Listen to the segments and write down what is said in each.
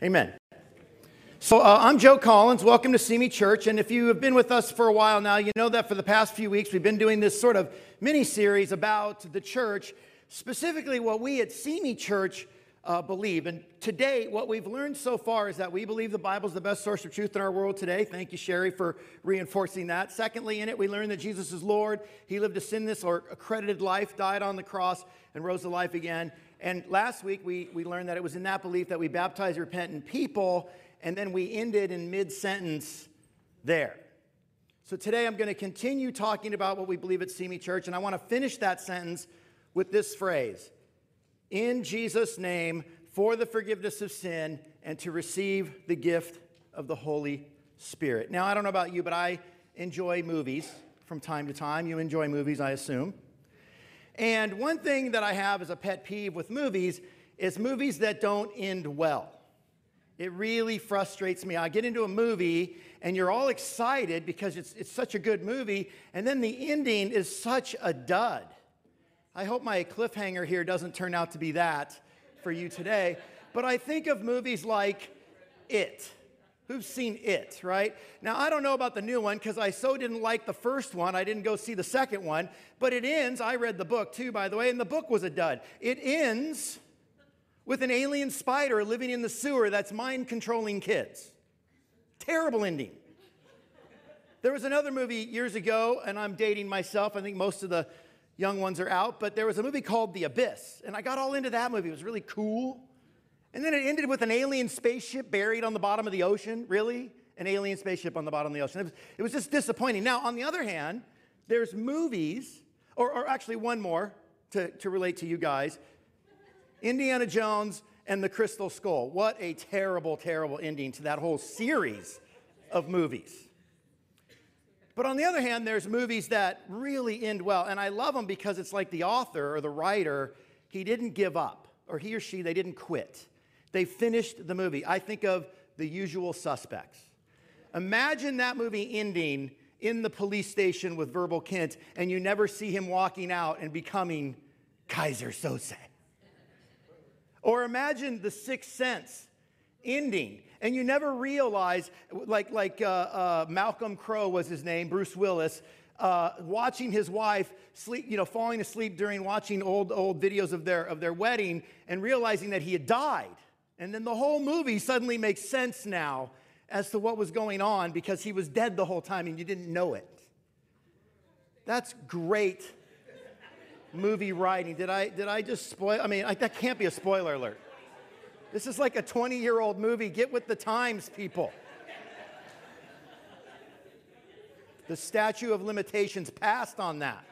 Amen. So, uh, I'm Joe Collins. Welcome to Simi Church. And if you have been with us for a while now, you know that for the past few weeks we've been doing this sort of mini series about the church, specifically what we at Simi Church uh, believe. And today, what we've learned so far is that we believe the Bible is the best source of truth in our world today. Thank you, Sherry, for reinforcing that. Secondly, in it, we learned that Jesus is Lord. He lived a sinless or accredited life, died on the cross, and rose to life again. And last week, we, we learned that it was in that belief that we baptize repentant people, and then we ended in mid sentence there. So today, I'm going to continue talking about what we believe at Simi Church, and I want to finish that sentence with this phrase In Jesus' name, for the forgiveness of sin, and to receive the gift of the Holy Spirit. Now, I don't know about you, but I enjoy movies from time to time. You enjoy movies, I assume. And one thing that I have as a pet peeve with movies is movies that don't end well. It really frustrates me. I get into a movie and you're all excited because it's, it's such a good movie, and then the ending is such a dud. I hope my cliffhanger here doesn't turn out to be that for you today. But I think of movies like It. Who's seen it, right? Now, I don't know about the new one because I so didn't like the first one, I didn't go see the second one. But it ends, I read the book too, by the way, and the book was a dud. It ends with an alien spider living in the sewer that's mind controlling kids. Terrible ending. There was another movie years ago, and I'm dating myself. I think most of the young ones are out, but there was a movie called The Abyss, and I got all into that movie. It was really cool. And then it ended with an alien spaceship buried on the bottom of the ocean. Really? An alien spaceship on the bottom of the ocean. It was, it was just disappointing. Now, on the other hand, there's movies, or, or actually one more to, to relate to you guys Indiana Jones and the Crystal Skull. What a terrible, terrible ending to that whole series of movies. But on the other hand, there's movies that really end well. And I love them because it's like the author or the writer, he didn't give up, or he or she, they didn't quit. They finished the movie. I think of The Usual Suspects. Imagine that movie ending in the police station with Verbal Kint, and you never see him walking out and becoming Keyser Söze. Or imagine The Sixth Sense ending, and you never realize, like, like uh, uh, Malcolm Crowe was his name, Bruce Willis, uh, watching his wife sleep, you know, falling asleep during watching old, old videos of their, of their wedding and realizing that he had died. And then the whole movie suddenly makes sense now as to what was going on because he was dead the whole time and you didn't know it. That's great movie writing. Did I, did I just spoil? I mean, I, that can't be a spoiler alert. This is like a 20 year old movie. Get with the times, people. The statute of limitations passed on that.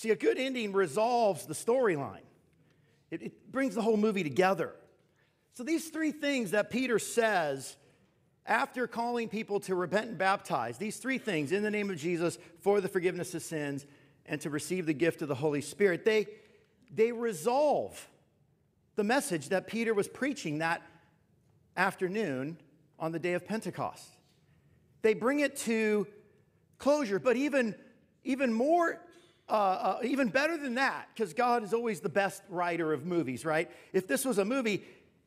See, a good ending resolves the storyline, it, it, brings the whole movie together. So, these three things that Peter says after calling people to repent and baptize, these three things in the name of Jesus for the forgiveness of sins and to receive the gift of the Holy Spirit, they, they resolve the message that Peter was preaching that afternoon on the day of Pentecost. They bring it to closure, but even, even more uh, uh, even better than that, because God is always the best writer of movies, right? If this was a movie,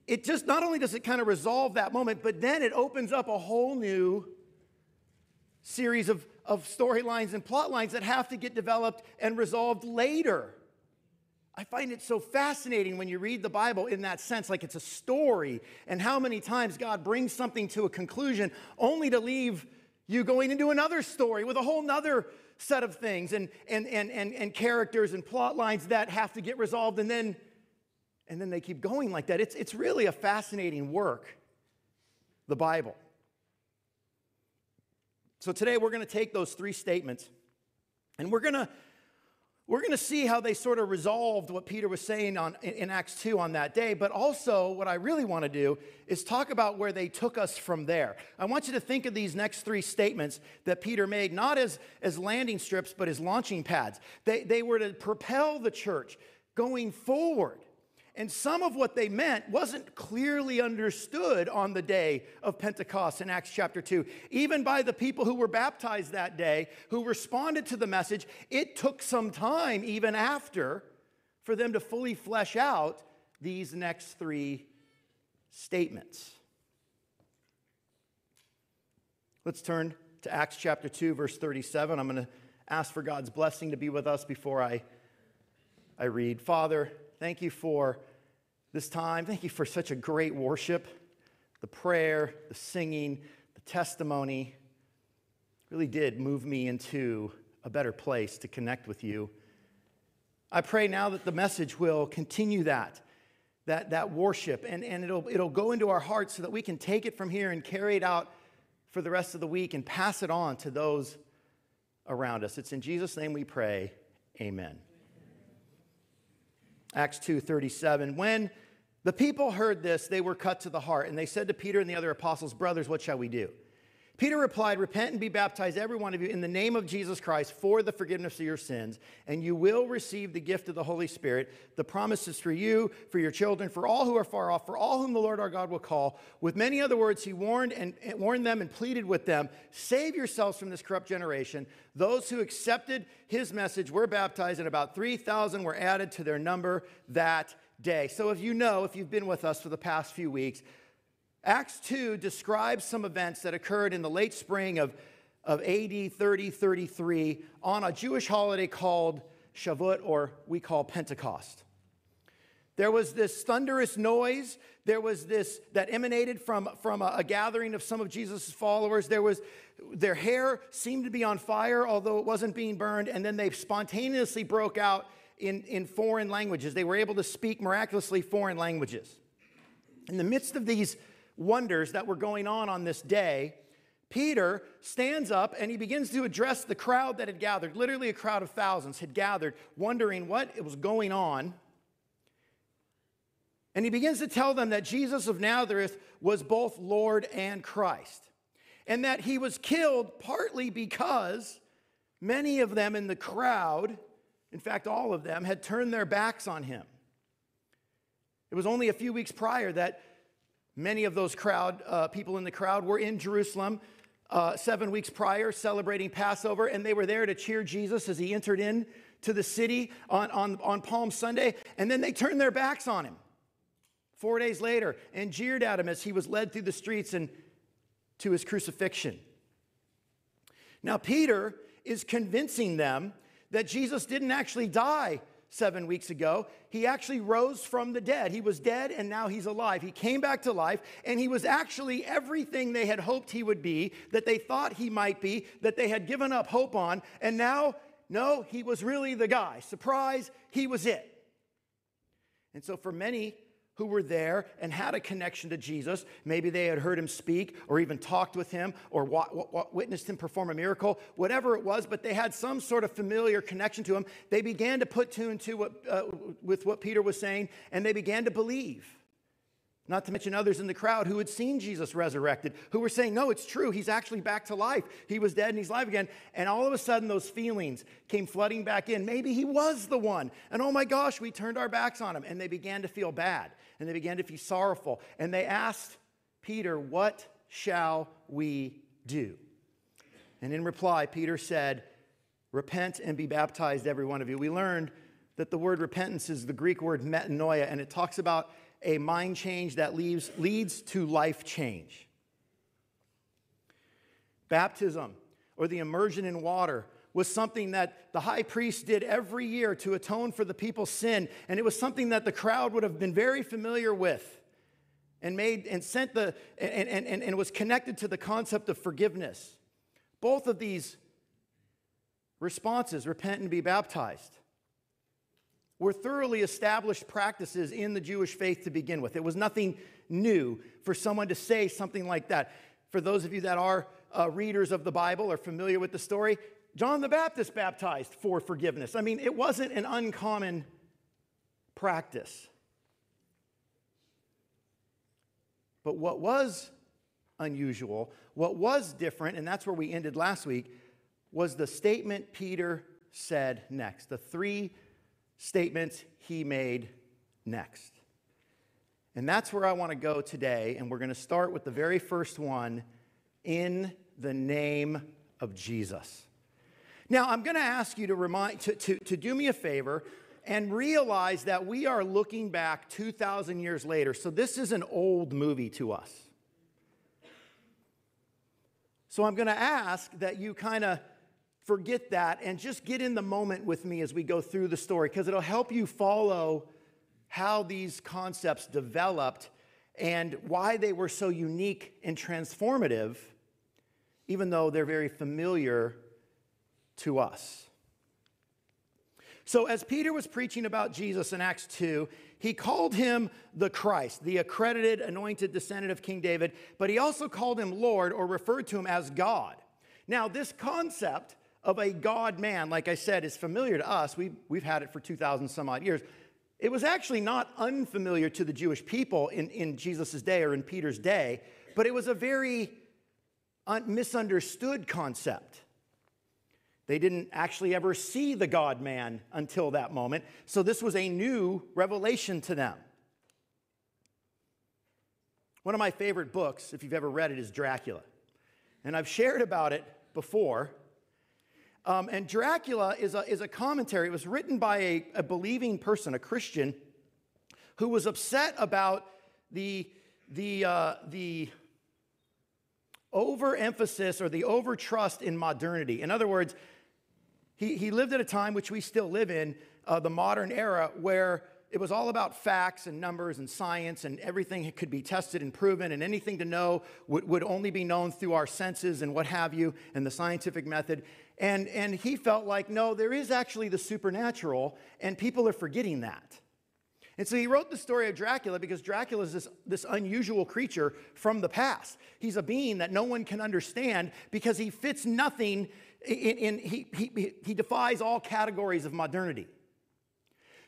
it just not only does it kind of resolve that moment, but then it opens up a whole new series of, of storylines and plot lines that have to get developed and resolved later. I find it so fascinating when you read the Bible in that sense, like it's a story, and how many times God brings something to a conclusion only to leave you going into another story with a whole nother set of things and, and, and, and, and characters and plot lines that have to get resolved and then and then they keep going like that. It's, it's really a fascinating work the bible. So today we're going to take those three statements and we're going to we're going to see how they sort of resolved what Peter was saying on, in Acts 2 on that day, but also what I really want to do is talk about where they took us from there. I want you to think of these next three statements that Peter made, not as, as landing strips, but as launching pads. They, they were to propel the church going forward. And some of what they meant wasn't clearly understood on the day of Pentecost in Acts chapter 2. Even by the people who were baptized that day, who responded to the message, it took some time, even after, for them to fully flesh out these next three statements. Let's turn to Acts chapter 2, verse 37. I'm going to ask for God's blessing to be with us before I, I read. Father, thank you for this time. Thank you for such a great worship. The prayer, the singing, the testimony really did move me into a better place to connect with you. I pray now that the message will continue that, that, that worship, and, and it'll, it'll go into our hearts so that we can take it from here and carry it out for the rest of the week and pass it on to those around us. It's in Jesus' name we pray. Amen. Acts 2:37 When the people heard this they were cut to the heart and they said to Peter and the other apostles brothers what shall we do Peter replied, Repent and be baptized, every one of you, in the name of Jesus Christ for the forgiveness of your sins, and you will receive the gift of the Holy Spirit. The promise is for you, for your children, for all who are far off, for all whom the Lord our God will call. With many other words, he warned and, and warned them and pleaded with them, Save yourselves from this corrupt generation. Those who accepted his message were baptized, and about 3,000 were added to their number that day. So, if you know, if you've been with us for the past few weeks, Acts 2 describes some events that occurred in the late spring of, of AD 30 33 on a Jewish holiday called Shavuot, or we call Pentecost. There was this thunderous noise. There was this that emanated from, from a, a gathering of some of Jesus' followers. There was their hair seemed to be on fire, although it wasn't being burned, and then they spontaneously broke out in, in foreign languages. They were able to speak miraculously foreign languages. In the midst of these wonders that were going on on this day, Peter stands up and he begins to address the crowd that had gathered. Literally, a crowd of thousands had gathered, wondering what it was going on. And he begins to tell them that Jesus of Nazareth was both Lord and Christ, and that he was killed partly because many of them in the crowd, in fact, all of them, had turned their backs on him. It was only a few weeks prior that Many of those crowd, uh, people in the crowd were in Jerusalem uh, seven weeks prior celebrating Passover, and they were there to cheer Jesus as he entered in to the city on, on, on Palm Sunday, and then they turned their backs on him four days later and jeered at him as he was led through the streets and to his crucifixion. Now, Peter is convincing them that Jesus didn't actually die seven weeks ago. He actually rose from the dead. He was dead and now he's alive. He came back to life and he was actually everything they had hoped he would be, that they thought he might be, that they had given up hope on. And now, no, he was really the guy. Surprise, he was it. And so for many, who were there and had a connection to Jesus. Maybe they had heard him speak or even talked with him or wa- wa- witnessed him perform a miracle, whatever it was, but they had some sort of familiar connection to him. They began to put two and two what, uh, with what Peter was saying and they began to believe. Not to mention others in the crowd who had seen Jesus resurrected, who were saying, No, it's true. He's actually back to life. He was dead and he's alive again. And all of a sudden, those feelings came flooding back in. Maybe he was the one. And oh my gosh, we turned our backs on him. And they began to feel bad and they began to feel sorrowful. And they asked Peter, What shall we do? And in reply, Peter said, Repent and be baptized, every one of you. We learned that the word repentance is the Greek word metanoia, and it talks about a mind change that leads, leads to life change. Baptism, or the immersion in water, was something that the high priest did every year to atone for the people's sin. And it was something that the crowd would have been very familiar with and made and sent the and, and, and, and was connected to the concept of forgiveness. Both of these responses, repent and be baptized, were thoroughly established practices in the Jewish faith to begin with. It was nothing new for someone to say something like that. For those of you that are uh, readers of the Bible or familiar with the story, John the Baptist baptized for forgiveness. I mean, it wasn't an uncommon practice. But what was unusual, what was different, and that's where we ended last week, was the statement Peter said next. The three statements he made next. And that's where I want to go today. And we're going to start with the very first one in the name of Jesus. Now, I'm going to ask you to remind, to, to, to do me a favor and realize that we are looking back 2,000 years later. So this is an old movie to us. So I'm going to ask that you kind of forget that and just get in the moment with me as we go through the story because it'll help you follow how these concepts developed and why they were so unique and transformative, even though they're very familiar to us. So, as Peter was preaching about Jesus in Acts 2, he called him the Christ, the accredited, anointed descendant of King David, but he also called him Lord or referred to him as God. Now, this concept of a God man, like I said, is familiar to us. We've, we've had it for 2,000 some odd years. It was actually not unfamiliar to the Jewish people in, in Jesus' day or in Peter's day, but it was a very un- misunderstood concept. They didn't actually ever see the God man until that moment, so this was a new revelation to them. One of my favorite books, if you've ever read it, is Dracula. And I've shared about it before. Um, and Dracula is a, is a commentary. It was written by a, a believing person, a Christian, who was upset about the, the, uh, the overemphasis or the overtrust in modernity. In other words, he, he lived at a time which we still live in, uh, the modern era, where it was all about facts and numbers and science, and everything could be tested and proven, and anything to know would, would only be known through our senses and what have you, and the scientific method. And, and he felt like, no, there is actually the supernatural, and people are forgetting that. And so he wrote the story of Dracula because Dracula is this, this unusual creature from the past. He's a being that no one can understand because he fits nothing in, in he, he, he defies all categories of modernity.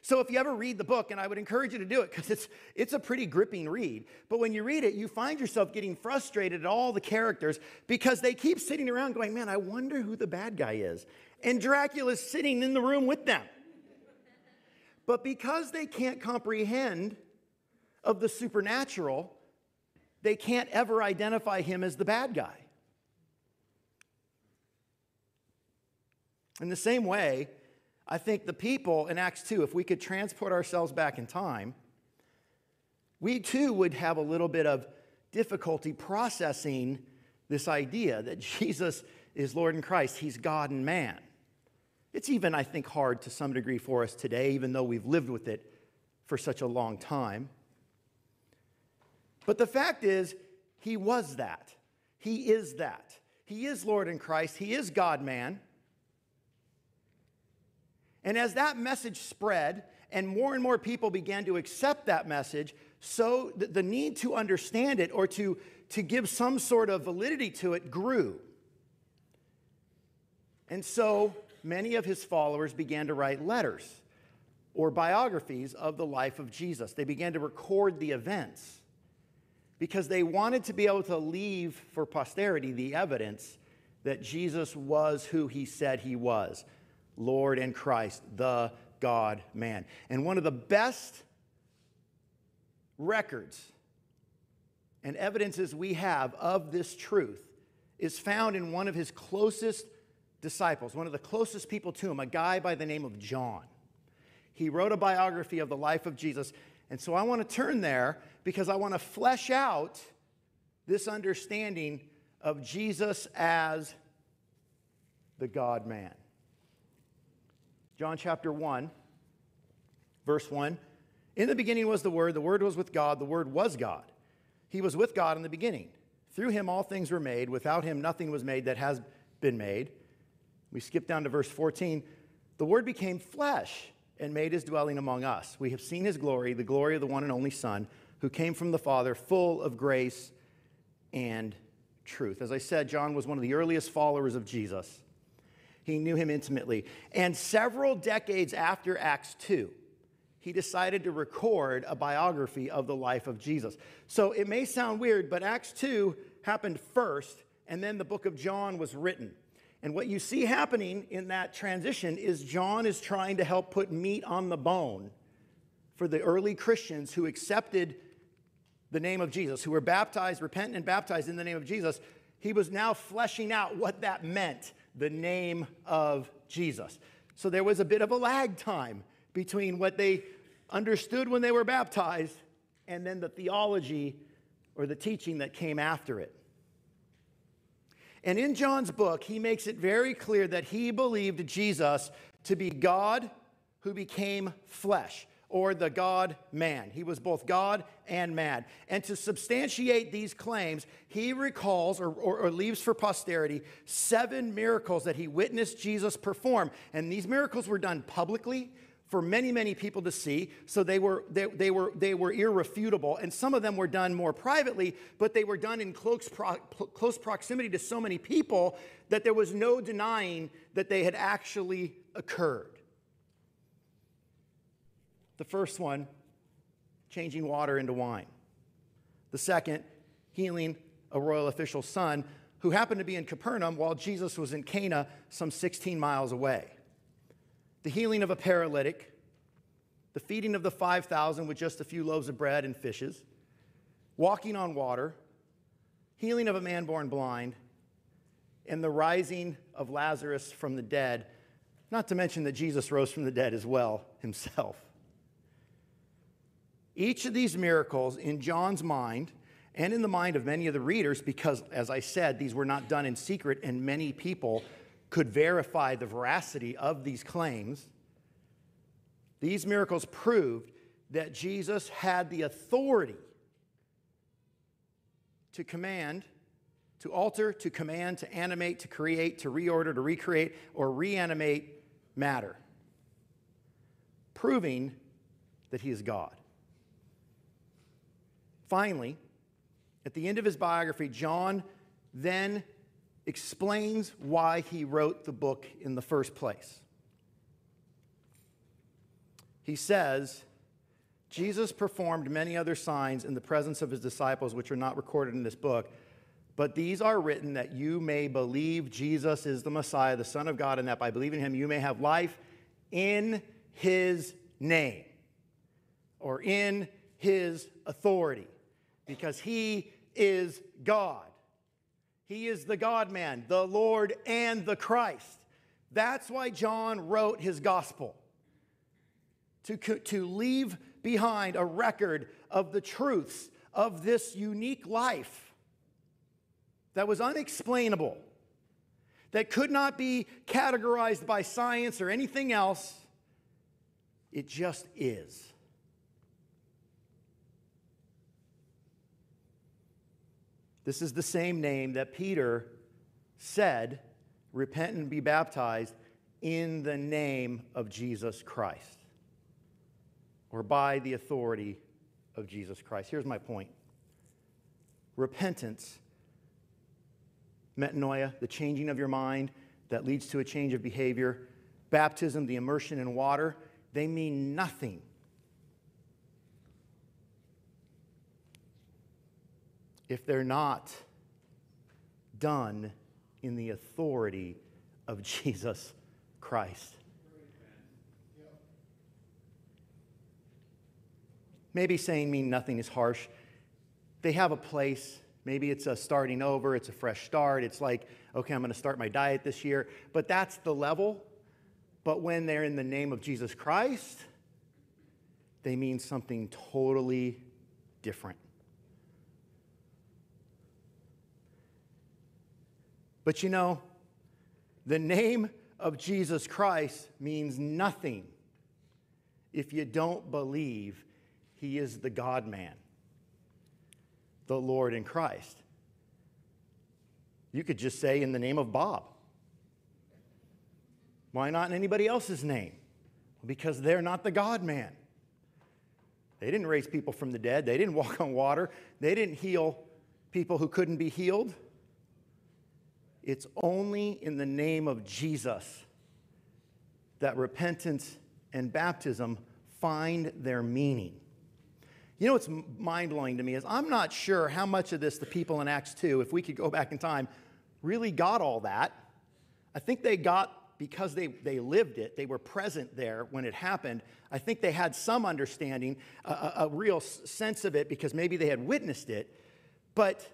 So if you ever read the book, and I would encourage you to do it because it's, it's a pretty gripping read, but when you read it, you find yourself getting frustrated at all the characters because they keep sitting around going, man, I wonder who the bad guy is. And Dracula's sitting in the room with them. But because they can't comprehend of the supernatural, they can't ever identify him as the bad guy. In the same way, I think the people in Acts 2, if we could transport ourselves back in time, we too would have a little bit of difficulty processing this idea that Jesus is Lord and Christ, He's God and man. It's even, I think, hard to some degree for us today, even though we've lived with it for such a long time. But the fact is, He was that. He is that. He is Lord and Christ. He is God man. And as that message spread and more and more people began to accept that message, so the need to understand it or to, to give some sort of validity to it grew. And so many of his followers began to write letters or biographies of the life of Jesus. They began to record the events because they wanted to be able to leave for posterity the evidence that Jesus was who he said he was Lord and Christ, the God man. And one of the best records and evidences we have of this truth is found in one of his closest disciples, one of the closest people to him, a guy by the name of John. He wrote a biography of the life of Jesus. And so I want to turn there because I want to flesh out this understanding of Jesus as the God man. John chapter 1, verse 1. In the beginning was the Word, the Word was with God, the Word was God. He was with God in the beginning. Through him all things were made. Without him nothing was made that has been made. We skip down to verse 14. The Word became flesh and made his dwelling among us. We have seen his glory, the glory of the one and only Son, who came from the Father, full of grace and truth. As I said, John was one of the earliest followers of Jesus. He knew him intimately. And several decades after Acts 2, he decided to record a biography of the life of Jesus. So it may sound weird, but Acts 2 happened first, and then the book of John was written. And what you see happening in that transition is John is trying to help put meat on the bone for the early Christians who accepted the name of Jesus, who were baptized, repentant, and baptized in the name of Jesus. He was now fleshing out what that meant the name of Jesus. So there was a bit of a lag time between what they understood when they were baptized and then the theology or the teaching that came after it. And in John's book, he makes it very clear that he believed Jesus to be God who became flesh or the God man. He was both God and man. And to substantiate these claims, he recalls or, or, or, leaves for posterity seven miracles that he witnessed Jesus perform. And these miracles were done publicly for many, many people to see. So they were, they, they, were, they were irrefutable. And some of them were done more privately, but they were done in close, pro, close proximity to so many people that there was no denying that they had actually occurred. The first one, changing water into wine. The second, healing a royal official's son who happened to be in Capernaum while Jesus was in Cana, some 16 miles away the healing of a paralytic, the feeding of the 5,000 with just a few loaves of bread and fishes, walking on water, healing of a man born blind, and the rising of Lazarus from the dead, not to mention that Jesus rose from the dead as well himself. Each of these miracles in John's mind and in the mind of many of the readers, because as I said, these were not done in secret and many people could verify the veracity of these claims, these miracles proved that Jesus had the authority to command, to alter, to command, to animate, to create, to reorder, to recreate, or reanimate matter, proving that he is God. Finally, at the end of his biography, John then explains why he wrote the book in the first place. He says, Jesus performed many other signs in the presence of his disciples, which are not recorded in this book, but these are written that you may believe Jesus is the Messiah, the Son of God, and that by believing him you may have life in his name or in his authority, because he is God. He is the God man, the Lord, and the Christ. That's why John wrote his gospel to, to leave behind a record of the truths of this unique life that was unexplainable, that could not be categorized by science or anything else. It just is. This is the same name that Peter said, Repent and be baptized in the name of Jesus Christ, or by the authority of Jesus Christ. Here's my point repentance, metanoia, the changing of your mind that leads to a change of behavior, baptism, the immersion in water, they mean nothing if they're not done in the authority of Jesus Christ. Maybe saying mean nothing is harsh. They have a place. Maybe it's a starting over, it's a fresh start. It's like, okay, I'm going to start my diet this year. But that's the level. But when they're in the name of Jesus Christ, they mean something totally different. But you know, the name of Jesus Christ means nothing if you don't believe he is the God man, the Lord in Christ. You could just say in the name of Bob. Why not in anybody else's name? Because they're not the God man. They didn't raise people from the dead, they didn't walk on water, they didn't heal people who couldn't be healed. It's only in the name of Jesus that repentance and baptism find their meaning. You know what's mind blowing to me is I'm not sure how much of this the people in Acts 2, if we could go back in time, really got all that. I think they got because they, they lived it, they were present there when it happened. I think they had some understanding, a, a real sense of it because maybe they had witnessed it. But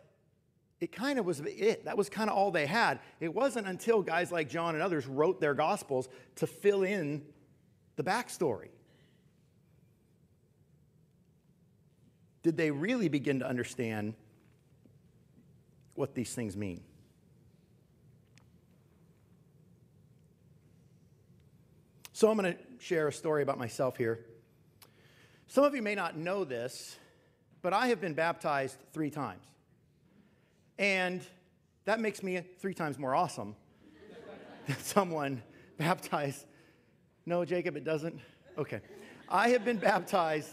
it kind of was it. That was kind of all they had. It wasn't until guys like John and others wrote their gospels to fill in the backstory. Did they really begin to understand what these things mean? So, I'm going to share a story about myself here. Some of you may not know this, but I have been baptized three times. And that makes me three times more awesome than someone baptized. No, Jacob, it doesn't? Okay. I have been baptized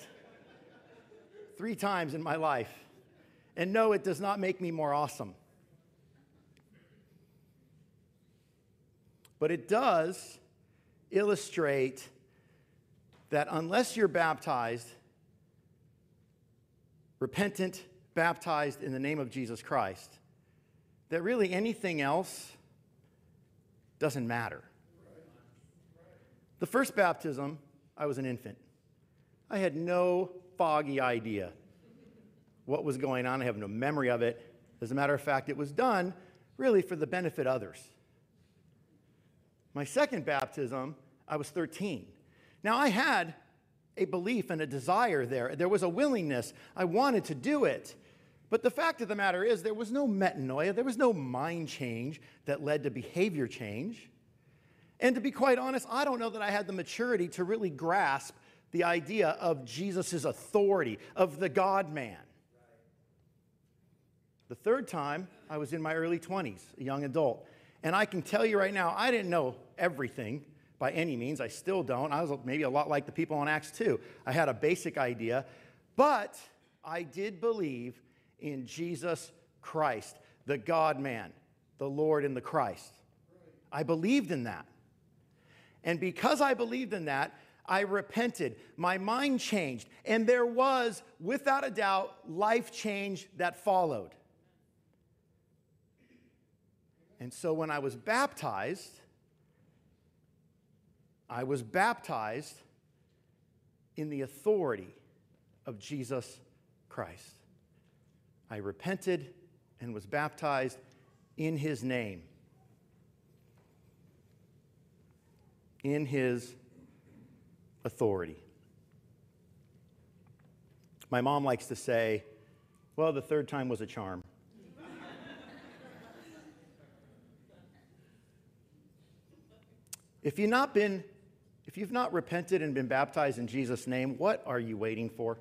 three times in my life. And no, it does not make me more awesome. But it does illustrate that unless you're baptized, repentant, baptized in the name of Jesus Christ, that really anything else doesn't matter. The first baptism, I was an infant. I had no foggy idea what was going on. I have no memory of it. As a matter of fact, it was done really for the benefit of others. My second baptism, I was 13. Now, I had a belief and a desire there. There was a willingness. I wanted to do it. But the fact of the matter is, there was no metanoia, there was no mind change that led to behavior change. And to be quite honest, I don't know that I had the maturity to really grasp the idea of Jesus' authority, of the God man. The third time, I was in my early 20s, a young adult. And I can tell you right now, I didn't know everything by any means. I still don't. I was maybe a lot like the people in Acts 2. I had a basic idea, but I did believe in Jesus Christ, the God man, the Lord and the Christ. I believed in that. And because I believed in that, I repented. My mind changed. And there was, without a doubt, life change that followed. And so when I was baptized, I was baptized in the authority of Jesus Christ. I repented and was baptized in his name. In his authority. My mom likes to say, well, the third time was a charm. if you've not been if you've not repented and been baptized in Jesus name, what are you waiting for?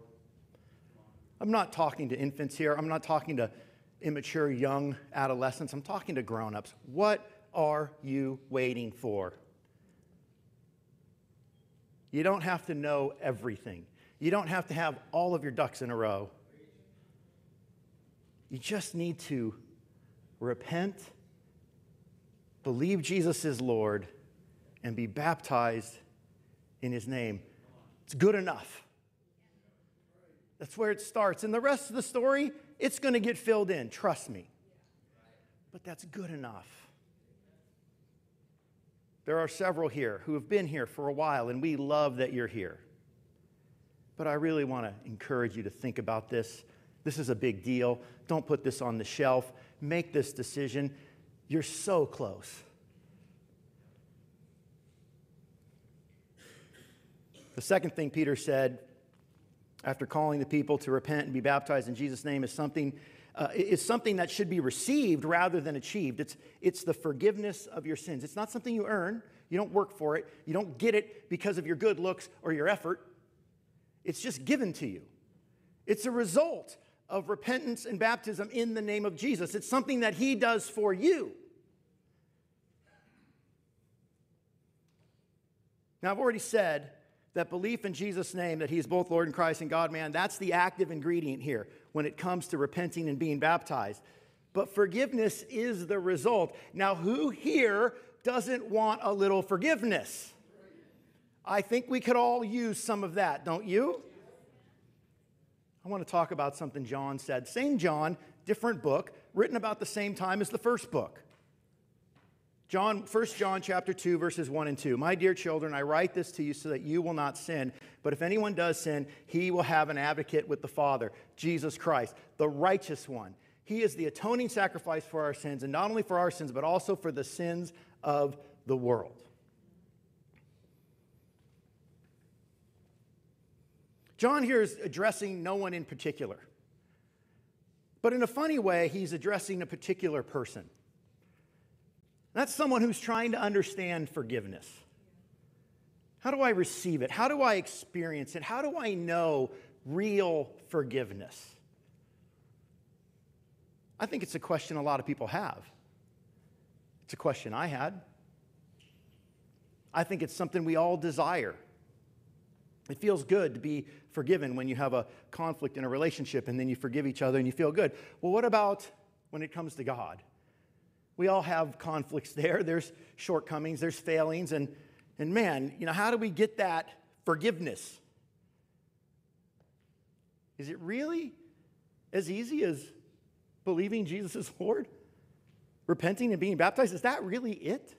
I'm not talking to infants here. I'm not talking to immature young adolescents. I'm talking to grown-ups. What are you waiting for? You don't have to know everything. You don't have to have all of your ducks in a row. You just need to repent, believe Jesus is Lord, and be baptized in his name. It's good enough. That's where it starts. And the rest of the story, it's going to get filled in, trust me. But that's good enough. There are several here who have been here for a while, and we love that you're here. But I really want to encourage you to think about this. This is a big deal. Don't put this on the shelf. Make this decision. You're so close. The second thing Peter said after calling the people to repent and be baptized in Jesus' name is something, uh, is something that should be received rather than achieved. It's, it's the forgiveness of your sins. It's not something you earn, you don't work for it, you don't get it because of your good looks or your effort. It's just given to you. It's a result of repentance and baptism in the name of Jesus. It's something that He does for you. Now, I've already said that belief in Jesus' name, that He's both Lord and Christ and God man, that's the active ingredient here when it comes to repenting and being baptized. But forgiveness is the result. Now, who here doesn't want a little forgiveness? I think we could all use some of that, don't you? I want to talk about something John said. Same John, different book, written about the same time as the first book. John, 1 John chapter 2, verses 1 and 2. My dear children, I write this to you so that you will not sin. But if anyone does sin, he will have an advocate with the Father, Jesus Christ, the righteous one. He is the atoning sacrifice for our sins, and not only for our sins, but also for the sins of the world. John here is addressing no one in particular. But in a funny way, he's addressing a particular person. That's someone who's trying to understand forgiveness. How do I receive it? How do I experience it? How do I know real forgiveness? I think it's a question a lot of people have. It's a question I had. I think it's something we all desire. It feels good to be forgiven when you have a conflict in a relationship and then you forgive each other and you feel good. Well, what about when it comes to God? We all have conflicts there. There's shortcomings, there's failings, and, and man, you know, how do we get that forgiveness? Is it really as easy as believing Jesus is Lord? Repenting and being baptized? Is that really it?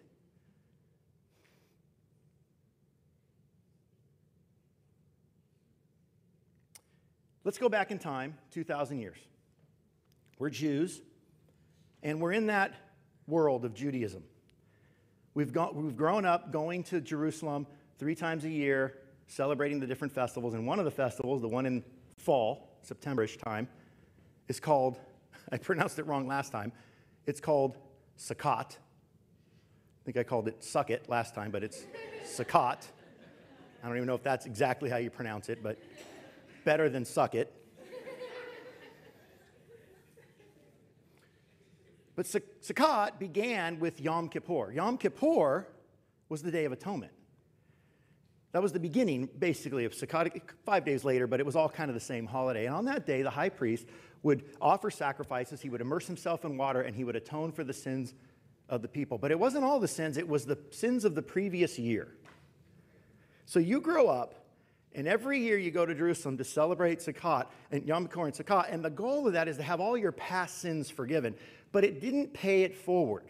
Let's go back in time 2,000 years. We're Jews, and we're in that world of Judaism. We've, got, we've grown up going to Jerusalem three times a year, celebrating the different festivals. And one of the festivals, the one in fall, Septemberish time, is called, I pronounced it wrong last time, it's called Sukkot. I think I called it Suck It last time, but it's Sukkot. I don't even know if that's exactly how you pronounce it, but better than Suck It. But Sukkot began with Yom Kippur. Yom Kippur was the Day of Atonement. That was the beginning, basically, of Sukkot, five days later, but it was all kind of the same holiday. And on that day, the high priest would offer sacrifices, he would immerse himself in water, and he would atone for the sins of the people. But it wasn't all the sins, it was the sins of the previous year. So you grow up, and every year you go to Jerusalem to celebrate Sukkot and Yom Kippur and Sukkot, and the goal of that is to have all your past sins forgiven but it didn't pay it forward.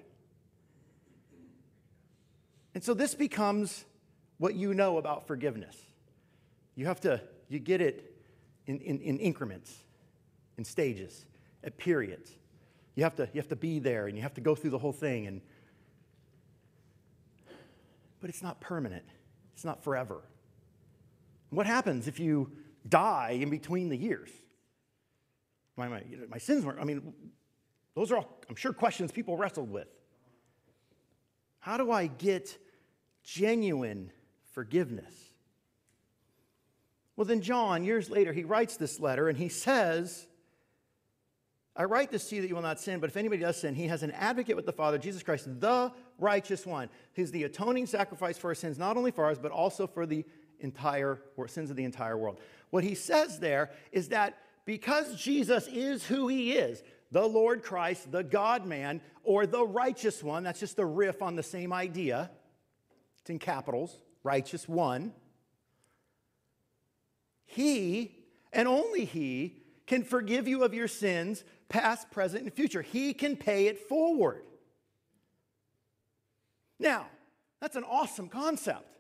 And so this becomes what you know about forgiveness. You have to, you get it in, in, in increments, in stages, at periods. You have, to, you have to be there and you have to go through the whole thing. And, but it's not permanent, it's not forever. What happens if you die in between the years? My, my, my sins weren't, I mean, those are all, I'm sure, questions people wrestled with. How do I get genuine forgiveness? Well, then, John, years later, he writes this letter and he says, I write this to see that you will not sin, but if anybody does sin, he has an advocate with the Father, Jesus Christ, the righteous one. He's the atoning sacrifice for our sins, not only for ours, but also for the entire or sins of the entire world. What he says there is that because Jesus is who he is, the Lord Christ, the God man, or the righteous one. That's just a riff on the same idea. It's in capitals, righteous one. He, and only He, can forgive you of your sins, past, present, and future. He can pay it forward. Now, that's an awesome concept.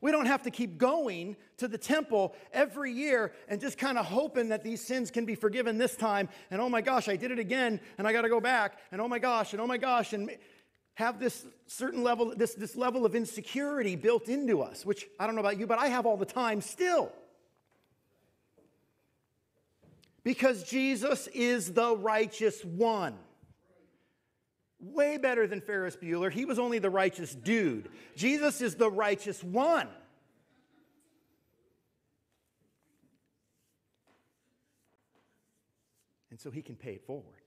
We don't have to keep going to the temple every year and just kind of hoping that these sins can be forgiven this time. And oh my gosh, I did it again and I got to go back. And oh my gosh, and oh my gosh. And have this certain level, this, this level of insecurity built into us, which I don't know about you, but I have all the time still. Because Jesus is the righteous one. Way better than Ferris Bueller. He was only the righteous dude. Jesus is the righteous one. And so he can pay it forward.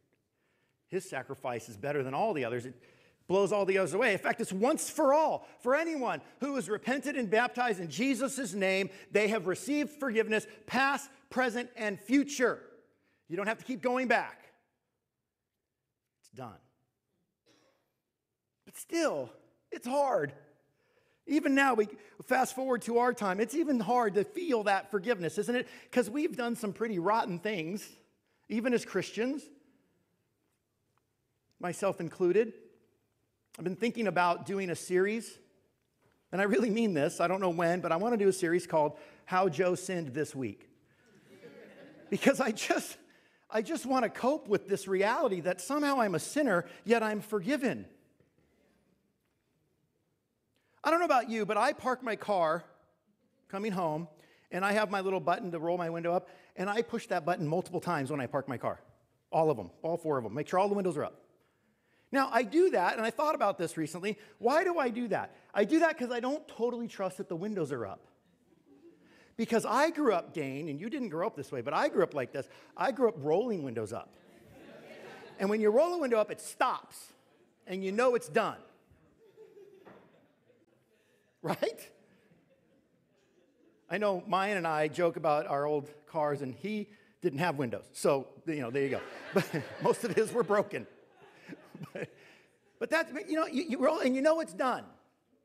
His sacrifice is better than all the others. It blows all the others away. In fact, it's once for all. For anyone who is repented and baptized in Jesus' name, they have received forgiveness, past, present, and future. You don't have to keep going back. It's done. But still, it's hard. Even now, we fast forward to our time, it's even hard to feel that forgiveness, isn't it? Because we've done some pretty rotten things, even as Christians, myself included. I've been thinking about doing a series, and I really mean this. I don't know when, but I want to do a series called How Joe Sinned This Week. because I just, I just want to cope with this reality that somehow I'm a sinner, yet I'm forgiven. I don't know about you, but I park my car coming home, And I have my little button to roll my window up, and I push that button multiple times when I park my car. All of them, all four of them. Make sure all the windows are up. Now, I do that, and I thought about this recently. Why do I do that? I do that because I don't totally trust that the windows are up. Because I grew up, Dane, and you didn't grow up this way, but I grew up like this. I grew up rolling windows up. and when you roll a window up, it stops, and you know it's done. Right? I know Mayan and I joke about our old cars, and he didn't have windows. So, you know, there you go. But most of his were broken. but, but that's, you know, you, you roll, and you know it's done.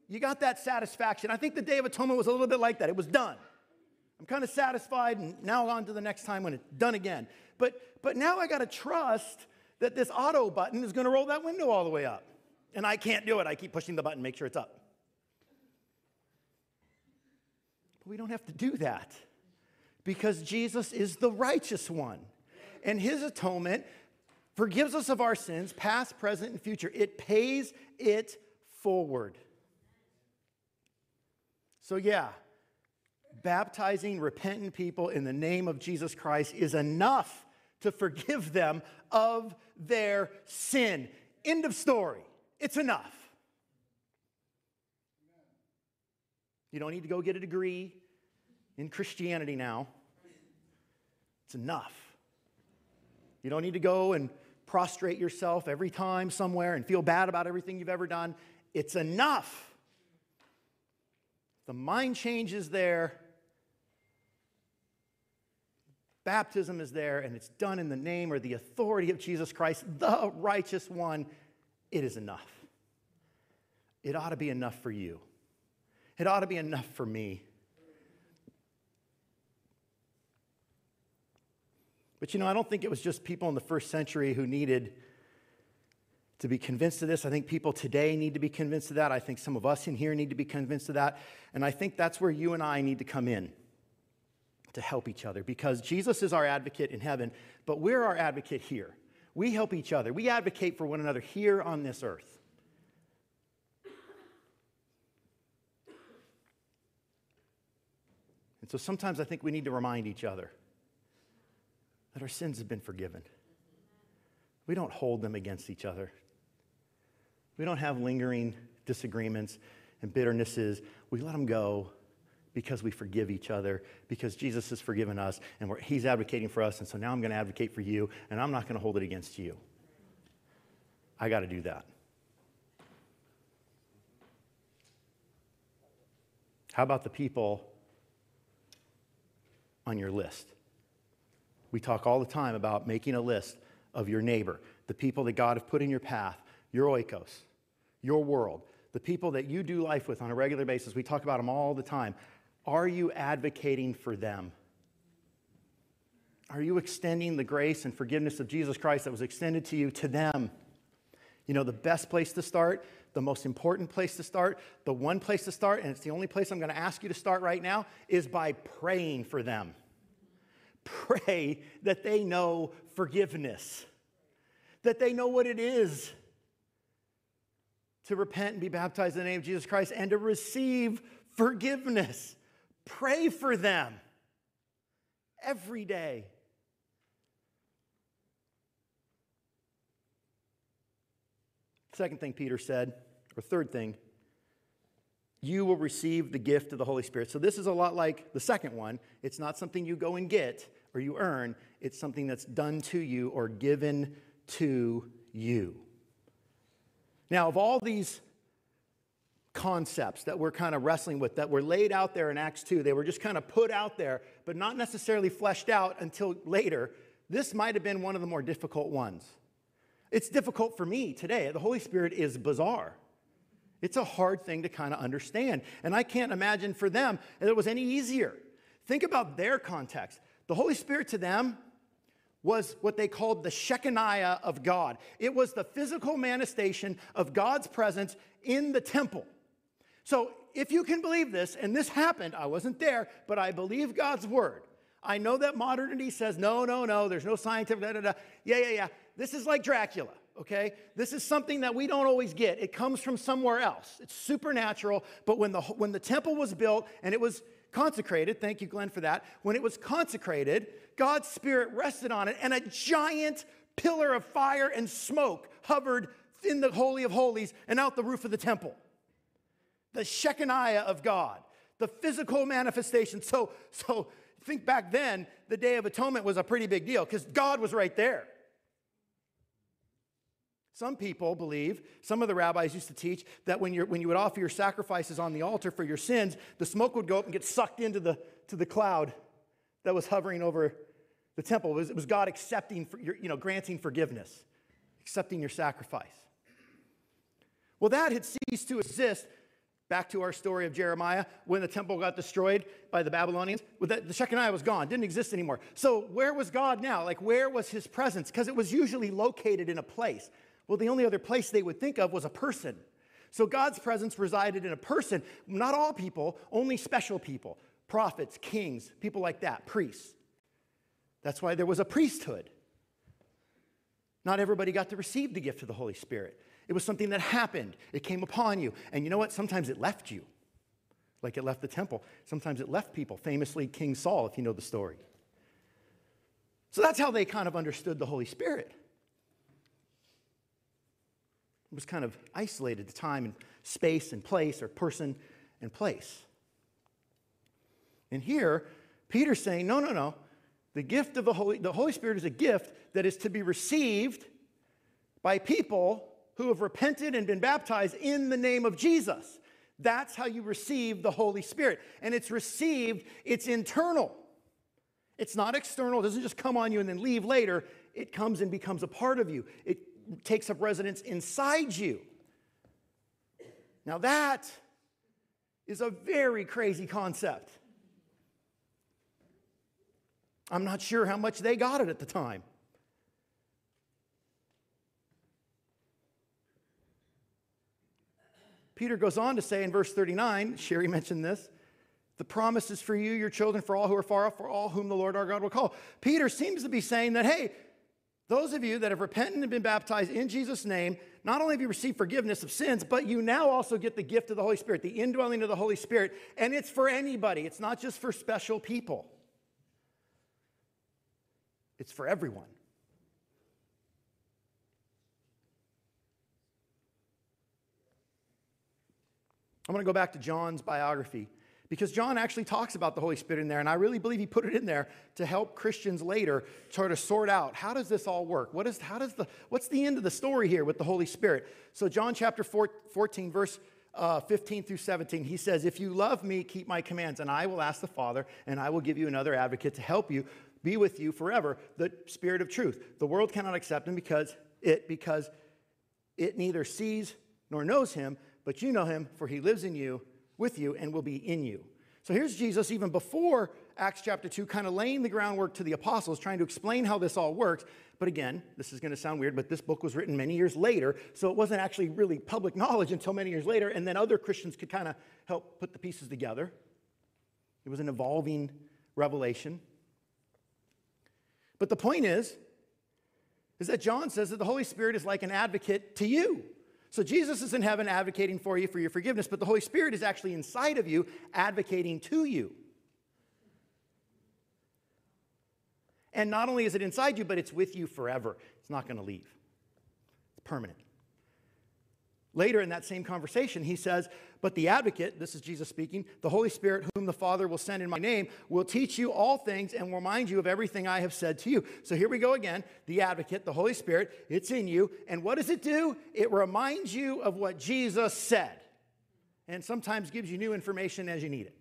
You got that satisfaction. I think the Day of Atonement was a little bit like that. It was done. I'm kind of satisfied, and now on to the next time when it's done again. But, but now I got to trust that this auto button is going to roll that window all the way up. And I can't do it. I keep pushing the button, make sure it's up. But we don't have to do that because Jesus is the righteous one. And his atonement forgives us of our sins, past, present, and future. It pays it forward. So, yeah, baptizing repentant people in the name of Jesus Christ is enough to forgive them of their sin. End of story. It's enough. You don't need to go get a degree in Christianity now. It's enough. You don't need to go and prostrate yourself every time somewhere and feel bad about everything you've ever done. It's enough. The mind change is there. Baptism is there, and it's done in the name or the authority of Jesus Christ, the righteous one. It is enough. It ought to be enough for you. It ought to be enough for me. But you know, I don't think it was just people in the first century who needed to be convinced of this. I think people today need to be convinced of that. I think some of us in here need to be convinced of that. And I think that's where you and I need to come in to help each other because Jesus is our advocate in heaven, but we're our advocate here. We help each other, we advocate for one another here on this earth. And so sometimes I think we need to remind each other that our sins have been forgiven. We don't hold them against each other. We don't have lingering disagreements and bitternesses. We let them go because we forgive each other, because Jesus has forgiven us and He's advocating for us. And so now I'm going to advocate for you, and I'm not going to hold it against you. I got to do that. How about the people on your list? We talk all the time about making a list of your neighbor, the people that God has put in your path, your oikos, your world, the people that you do life with on a regular basis. We talk about them all the time. Are you advocating for them? Are you extending the grace and forgiveness of Jesus Christ that was extended to you to them? You know, the best place to start, the most important place to start, the one place to start, and it's the only place I'm going to ask you to start right now, is by praying for them pray that they know forgiveness, that they know what it is to repent and be baptized in the name of Jesus Christ and to receive forgiveness. Pray for them every day. Second thing Peter said, or third thing, you will receive the gift of the Holy Spirit. So, this is a lot like the second one. It's not something you go and get or you earn, it's something that's done to you or given to you. Now, of all these concepts that we're kind of wrestling with, that were laid out there in Acts 2, they were just kind of put out there, but not necessarily fleshed out until later. This might have been one of the more difficult ones. It's difficult for me today. The Holy Spirit is bizarre. It's a hard thing to kind of understand. And I can't imagine for them that it was any easier. Think about their context. The Holy Spirit to them was what they called the Shekinah of God. It was the physical manifestation of God's presence in the temple. So, if you can believe this, and this happened, I wasn't there, but I believe God's word. I know that modernity says, no, no, no, there's no scientific, da, da, da. Yeah, yeah, yeah. This is like Dracula. Okay? This is something that we don't always get. It comes from somewhere else. It's supernatural, but when the, when the temple was built and it was consecrated, thank you, Glenn, for that. When it was consecrated, God's Spirit rested on it, and a giant pillar of fire and smoke hovered in the Holy of Holies and out the roof of the temple. The Shekinah of God, the physical manifestation. So, so think back then, the Day of Atonement was a pretty big deal because God was right there. Some people believe, some of the rabbis used to teach, that when, you when you would offer your sacrifices on the altar for your sins, the smoke would go up and get sucked into the, to the cloud that was hovering over the temple. It was, it was God accepting, for your, you know, granting forgiveness, accepting your sacrifice. Well, that had ceased to exist. Back to our story of Jeremiah, when the temple got destroyed by the Babylonians, the Shekinah was gone, didn't exist anymore. So, where was God now? Like, where was his presence? Because it was usually located in a place. Well, the only other place they would think of was a person. So God's presence resided in a person. Not all people, only special people prophets, kings, people like that, priests. That's why there was a priesthood. Not everybody got to receive the gift of the Holy Spirit. It was something that happened, it came upon you. And you know what? Sometimes it left you, like it left the temple. Sometimes it left people, famously, King Saul, if you know the story. So that's how they kind of understood the Holy Spirit. Was kind of isolated to time and space and place or person and place. And here, Peter's saying, no, no, no. The gift of the Holy, the Holy Spirit is a gift that is to be received by people who have repented and been baptized in the name of Jesus. That's how you receive the Holy Spirit. And it's received, it's internal. It's not external, it doesn't just come on you and then leave later. It comes and becomes a part of you. It takes up residence inside you. Now, that is a very crazy concept. I'm not sure how much they got it at the time. Peter goes on to say in verse 39, Sherry mentioned this, the promise is for you, your children, for all who are far off, for all whom the Lord our God will call. Peter seems to be saying that, hey, those of you that have repented and been baptized in Jesus' name, not only have you received forgiveness of sins, but you now also get the gift of the Holy Spirit, the indwelling of the Holy Spirit. And it's for anybody, it's not just for special people, it's for everyone. I'm going to go back to John's biography because John actually talks about the Holy Spirit in there, and I really believe he put it in there to help Christians later try to sort out how does this all work? What is, how does the, what's the end of the story here with the Holy Spirit? So, John chapter 14, verse uh, 15 through 17, he says, If you love me, keep my commands, and I will ask the Father, and I will give you another advocate to help you be with you forever, the Spirit of truth. The world cannot accept him because it, because it neither sees nor knows him, but you know him, for he lives in you with you and will be in you. So here's Jesus, even before Acts chapter 2, kind of laying the groundwork to the apostles, trying to explain how this all works. But again, this is going to sound weird, but this book was written many years later, so it wasn't actually really public knowledge until many years later, and then other Christians could kind of help put the pieces together. It was an evolving revelation. But the point is, is that John says that the Holy Spirit is like an advocate to you. So Jesus is in heaven advocating for you for your forgiveness, but the Holy Spirit is actually inside of you advocating to you. And not only is it inside you, but it's with you forever. It's not going to leave, it's permanent. Later in that same conversation, he says, But the advocate, this is Jesus speaking, the Holy Spirit, whom the Father will send in my name, will teach you all things and remind you of everything I have said to you. So here we go again. The advocate, the Holy Spirit, it's in you. And what does it do? It reminds you of what Jesus said and sometimes gives you new information as you need it.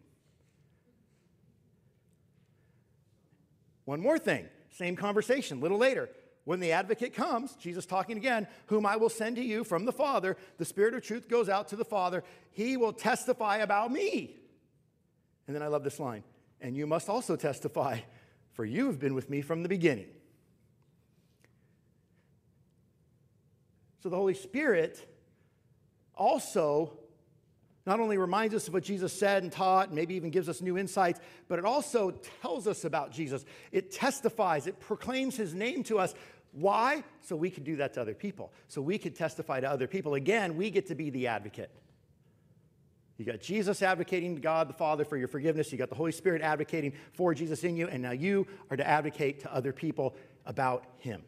One more thing, same conversation, a little later. When the advocate comes, Jesus talking again, whom I will send to you from the Father, the Spirit of truth goes out to the Father. He will testify about me. And then I love this line, and you must also testify, for you have been with me from the beginning. So the Holy Spirit also not only reminds us of what Jesus said and taught, and maybe even gives us new insights, but it also tells us about Jesus. It testifies, it proclaims his name to us Why? So we could do that to other people. So we could testify to other people. Again, we get to be the advocate. You got Jesus advocating to God the Father for your forgiveness. You got the Holy Spirit advocating for Jesus in you. And now you are to advocate to other people about Him.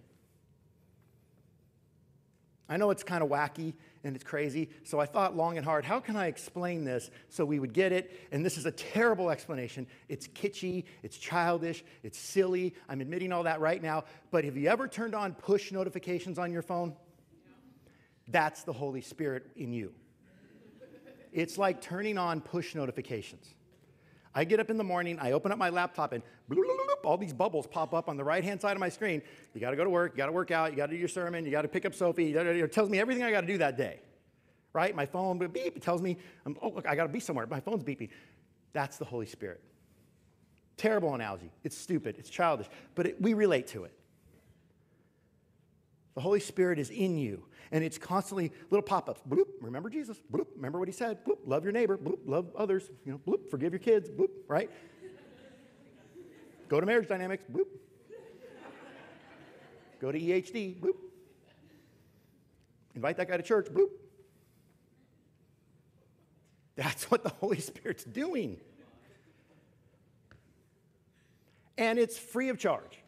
I know it's kind of wacky and it's crazy, so I thought long and hard, how can I explain this so we would get it? And this is a terrible explanation. It's kitschy, it's childish, it's silly. I'm admitting all that right now. But have you ever turned on push notifications on your phone? That's the Holy Spirit in you. It's like turning on push notifications. I get up in the morning, I open up my laptop, and all these bubbles pop up on the right hand side of my screen. You got to go to work, you got to work out, you got to do your sermon, you got to pick up Sophie. It tells me everything I got to do that day. Right? My phone beep, it tells me, um, oh, look, I got to be somewhere. My phone's beeping. That's the Holy Spirit. Terrible analogy. It's stupid, it's childish, but it, we relate to it. The Holy Spirit is in you, and it's constantly little pop-ups. Bloop, remember Jesus. Bloop, remember what he said. Bloop, love your neighbor. Bloop, love others. You know, bloop, forgive your kids. Bloop, right? Go to marriage dynamics. Bloop. Go to EHD. Bloop. Invite that guy to church. Bloop. That's what the Holy Spirit's doing. And it's free of charge.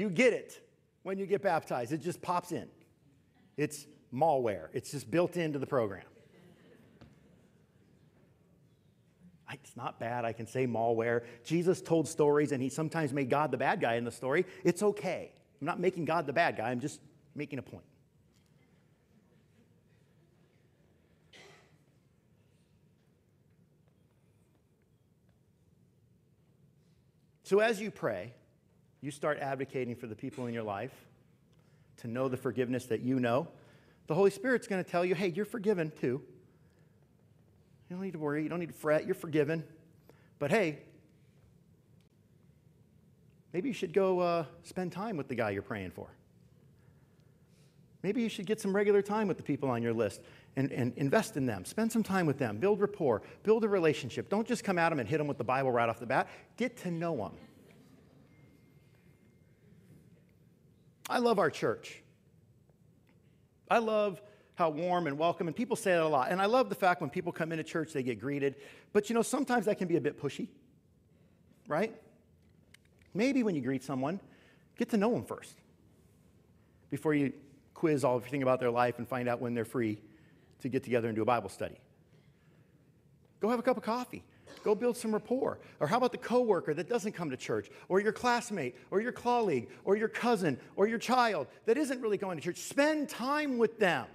You get it when you get baptized, it just pops in. It's malware, it's just built into the program. It's not bad. I can say malware. Jesus told stories and he sometimes made God the bad guy in the story. It's okay. I'm not making God the bad guy, I'm just making a point. So as you pray, you start advocating for the people in your life to know the forgiveness that you know, the Holy Spirit's going to tell you, hey, you're forgiven too. You don't need to worry. You don't need to fret. You're forgiven. But hey, maybe you should go uh, spend time with the guy you're praying for. Maybe you should get some regular time with the people on your list and, and invest in them. Spend some time with them. Build rapport. Build a relationship. Don't just come at them and hit them with the Bible right off the bat. Get to know them. I love our church. I love how warm and welcome, and people say that a lot. And I love the fact when people come into church, they get greeted. But you know, sometimes that can be a bit pushy, right? Maybe when you greet someone, get to know them first before you quiz all everything about their life and find out when they're free to get together and do a Bible study. Go have a cup of coffee. Go build some rapport. Or how about the coworker that doesn't come to church, or your classmate, or your colleague, or your cousin, or your child that isn't really going to church? Spend time with them.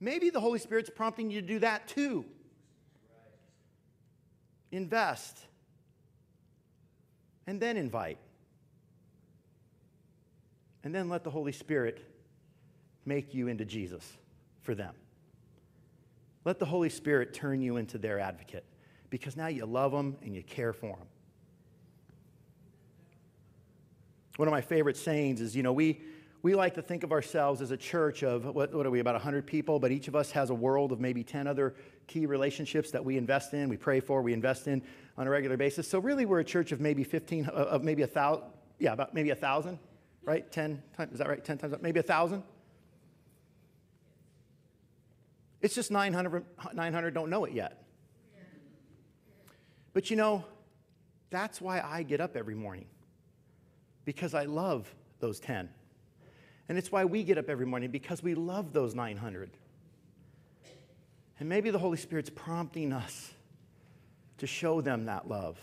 Maybe the Holy Spirit's prompting you to do that too. Invest. And then invite. And then let the Holy Spirit make you into Jesus for them. Let the Holy Spirit turn you into their advocate because now you love them and you care for them. One of my favorite sayings is, you know, we, we like to think of ourselves as a church of, what, what are we, about 100 people, but each of us has a world of maybe 10 other key relationships that we invest in, we pray for, we invest in on a regular basis. So really we're a church of maybe 15, of maybe a thousand, yeah, about maybe a thousand, right? 10 times, is that right? 10 times, maybe a thousand? It's just 900, 900 don't know it yet. But you know, that's why I get up every morning, because I love those 10. And it's why we get up every morning, because we love those 900. And maybe the Holy Spirit's prompting us to show them that love.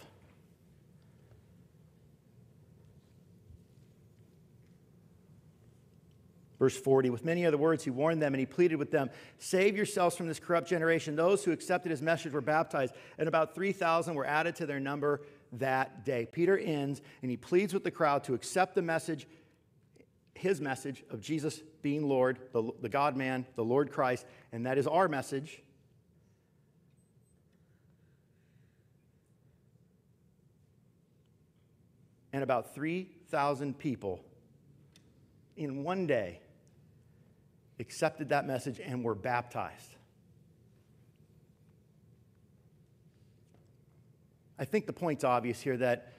Verse 40, with many other words, he warned them and he pleaded with them Save yourselves from this corrupt generation. Those who accepted his message were baptized, and about 3,000 were added to their number that day. Peter ends and he pleads with the crowd to accept the message, his message of Jesus being Lord, the, the God man, the Lord Christ, and that is our message. And about 3,000 people in one day accepted that message and were baptized. I think the point's obvious here that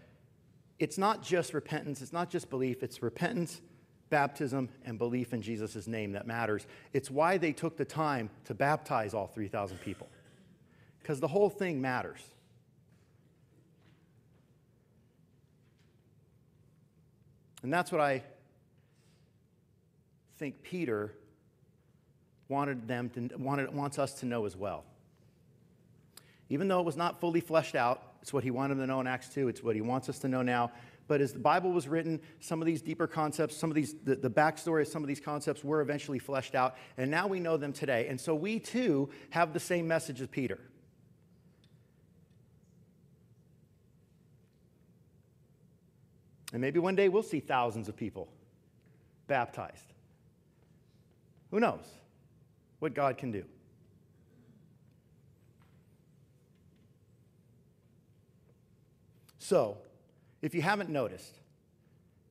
it's not just repentance, it's not just belief, it's repentance, baptism, and belief in Jesus' name that matters. It's why they took the time to baptize all 3,000 people, because the whole thing matters. And that's what I think Peter wanted them to, wanted, wants us to know as well. Even though it was not fully fleshed out, it's what he wanted them to know in Acts 2, it's what he wants us to know now. But as the Bible was written, some of these deeper concepts, some of these, the, the backstory of some of these concepts were eventually fleshed out, and now we know them today. And so we too have the same message as Peter. And maybe one day we'll see thousands of people baptized. Who knows what God can do? So, if you haven't noticed,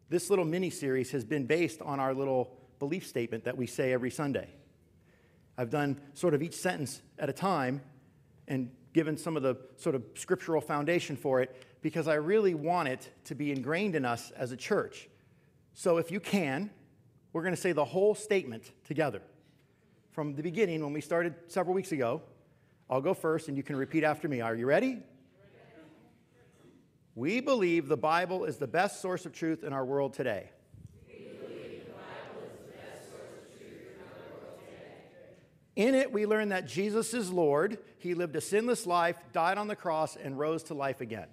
this little mini series has been based on our little belief statement that we say every Sunday. I've done sort of each sentence at a time and given some of the sort of scriptural foundation for it because I really want it to be ingrained in us as a church. So if you can, we're going to say the whole statement together. From the beginning, when we started several weeks ago, I'll go first and you can repeat after me. Are you ready? We believe the Bible is the best source of truth in our world today. In it, we learn that Jesus is Lord. He lived a sinless life, died on the cross, and rose to life again.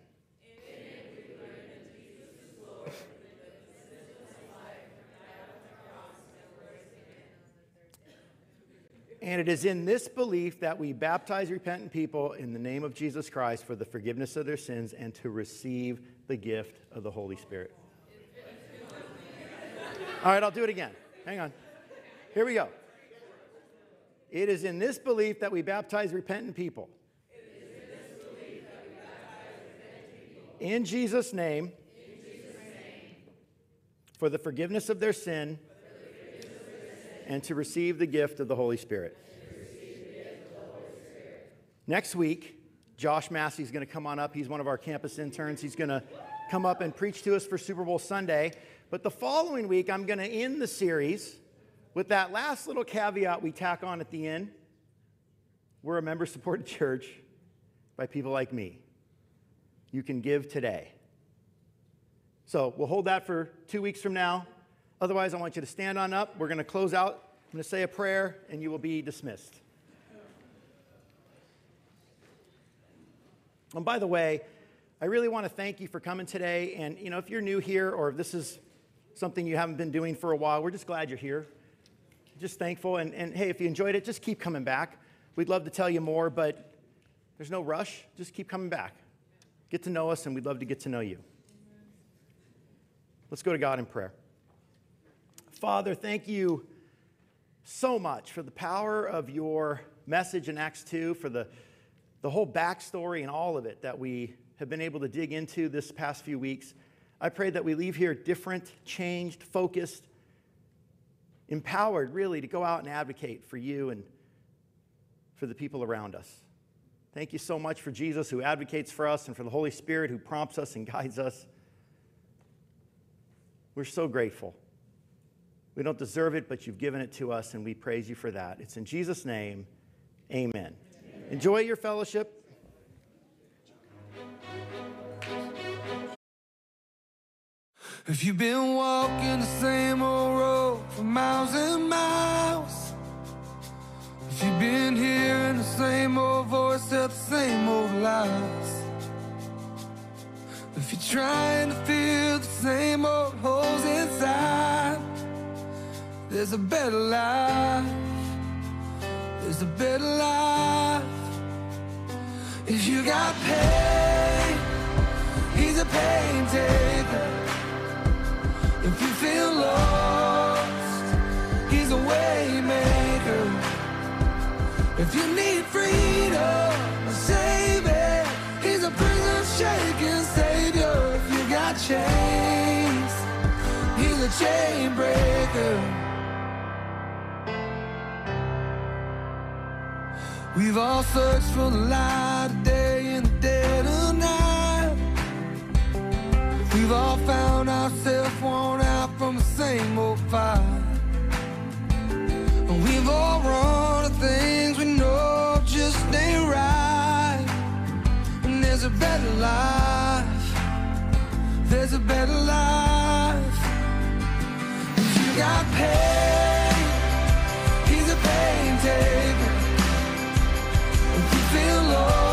And it is in this belief that we baptize repentant people in the name of Jesus Christ for the forgiveness of their sins and to receive the gift of the Holy Spirit. All right, I'll do it again. Hang on. Here we go. It is in this belief that we baptize repentant people. In Jesus' name, for the forgiveness of their sin and to receive the gift of the Holy Spirit. Next week, Josh Massey is going to come on up. He's one of our campus interns. He's going to come up and preach to us for Super Bowl Sunday. But the following week, I'm going to end the series with that last little caveat we tack on at the end. We're a member supported church by people like me. You can give today. So we'll hold that for two weeks from now. Otherwise, I want you to stand on up. We're going to close out. I'm going to say a prayer, and you will be dismissed. And by the way, I really want to thank you for coming today. And, you know, if you're new here or if this is something you haven't been doing for a while, we're just glad you're here. Just thankful. And, and hey, if you enjoyed it, just keep coming back. We'd love to tell you more, but there's no rush. Just keep coming back. Get to know us, and we'd love to get to know you. Let's go to God in prayer. Father, thank you so much for the power of your message in Acts 2, for the, the whole backstory and all of it that we have been able to dig into this past few weeks. I pray that we leave here different, changed, focused, empowered really to go out and advocate for you and for the people around us. Thank you so much for Jesus who advocates for us and for the Holy Spirit who prompts us and guides us. We're so grateful. We don't deserve it, but you've given it to us, and we praise you for that. It's in Jesus' name, amen. amen. Enjoy your fellowship. If you've been walking the same old road for miles and miles, if you've been hearing the same old voice tell the same old lies, if you're trying to fill the same old holes inside. There's a better life. There's a better life. If you got pain, he's a pain taker. If you feel lost, he's a way maker. If you need freedom, a savior, he's a prison shaking savior. If you got chains, he's a chain breaker. We've all searched for the light of day in the dead of night. We've all found ourselves worn out from the same old fight. And we've all run to things we know just ain't right. And there's a better life. There's a better life. You got pain, he's a pain taker. You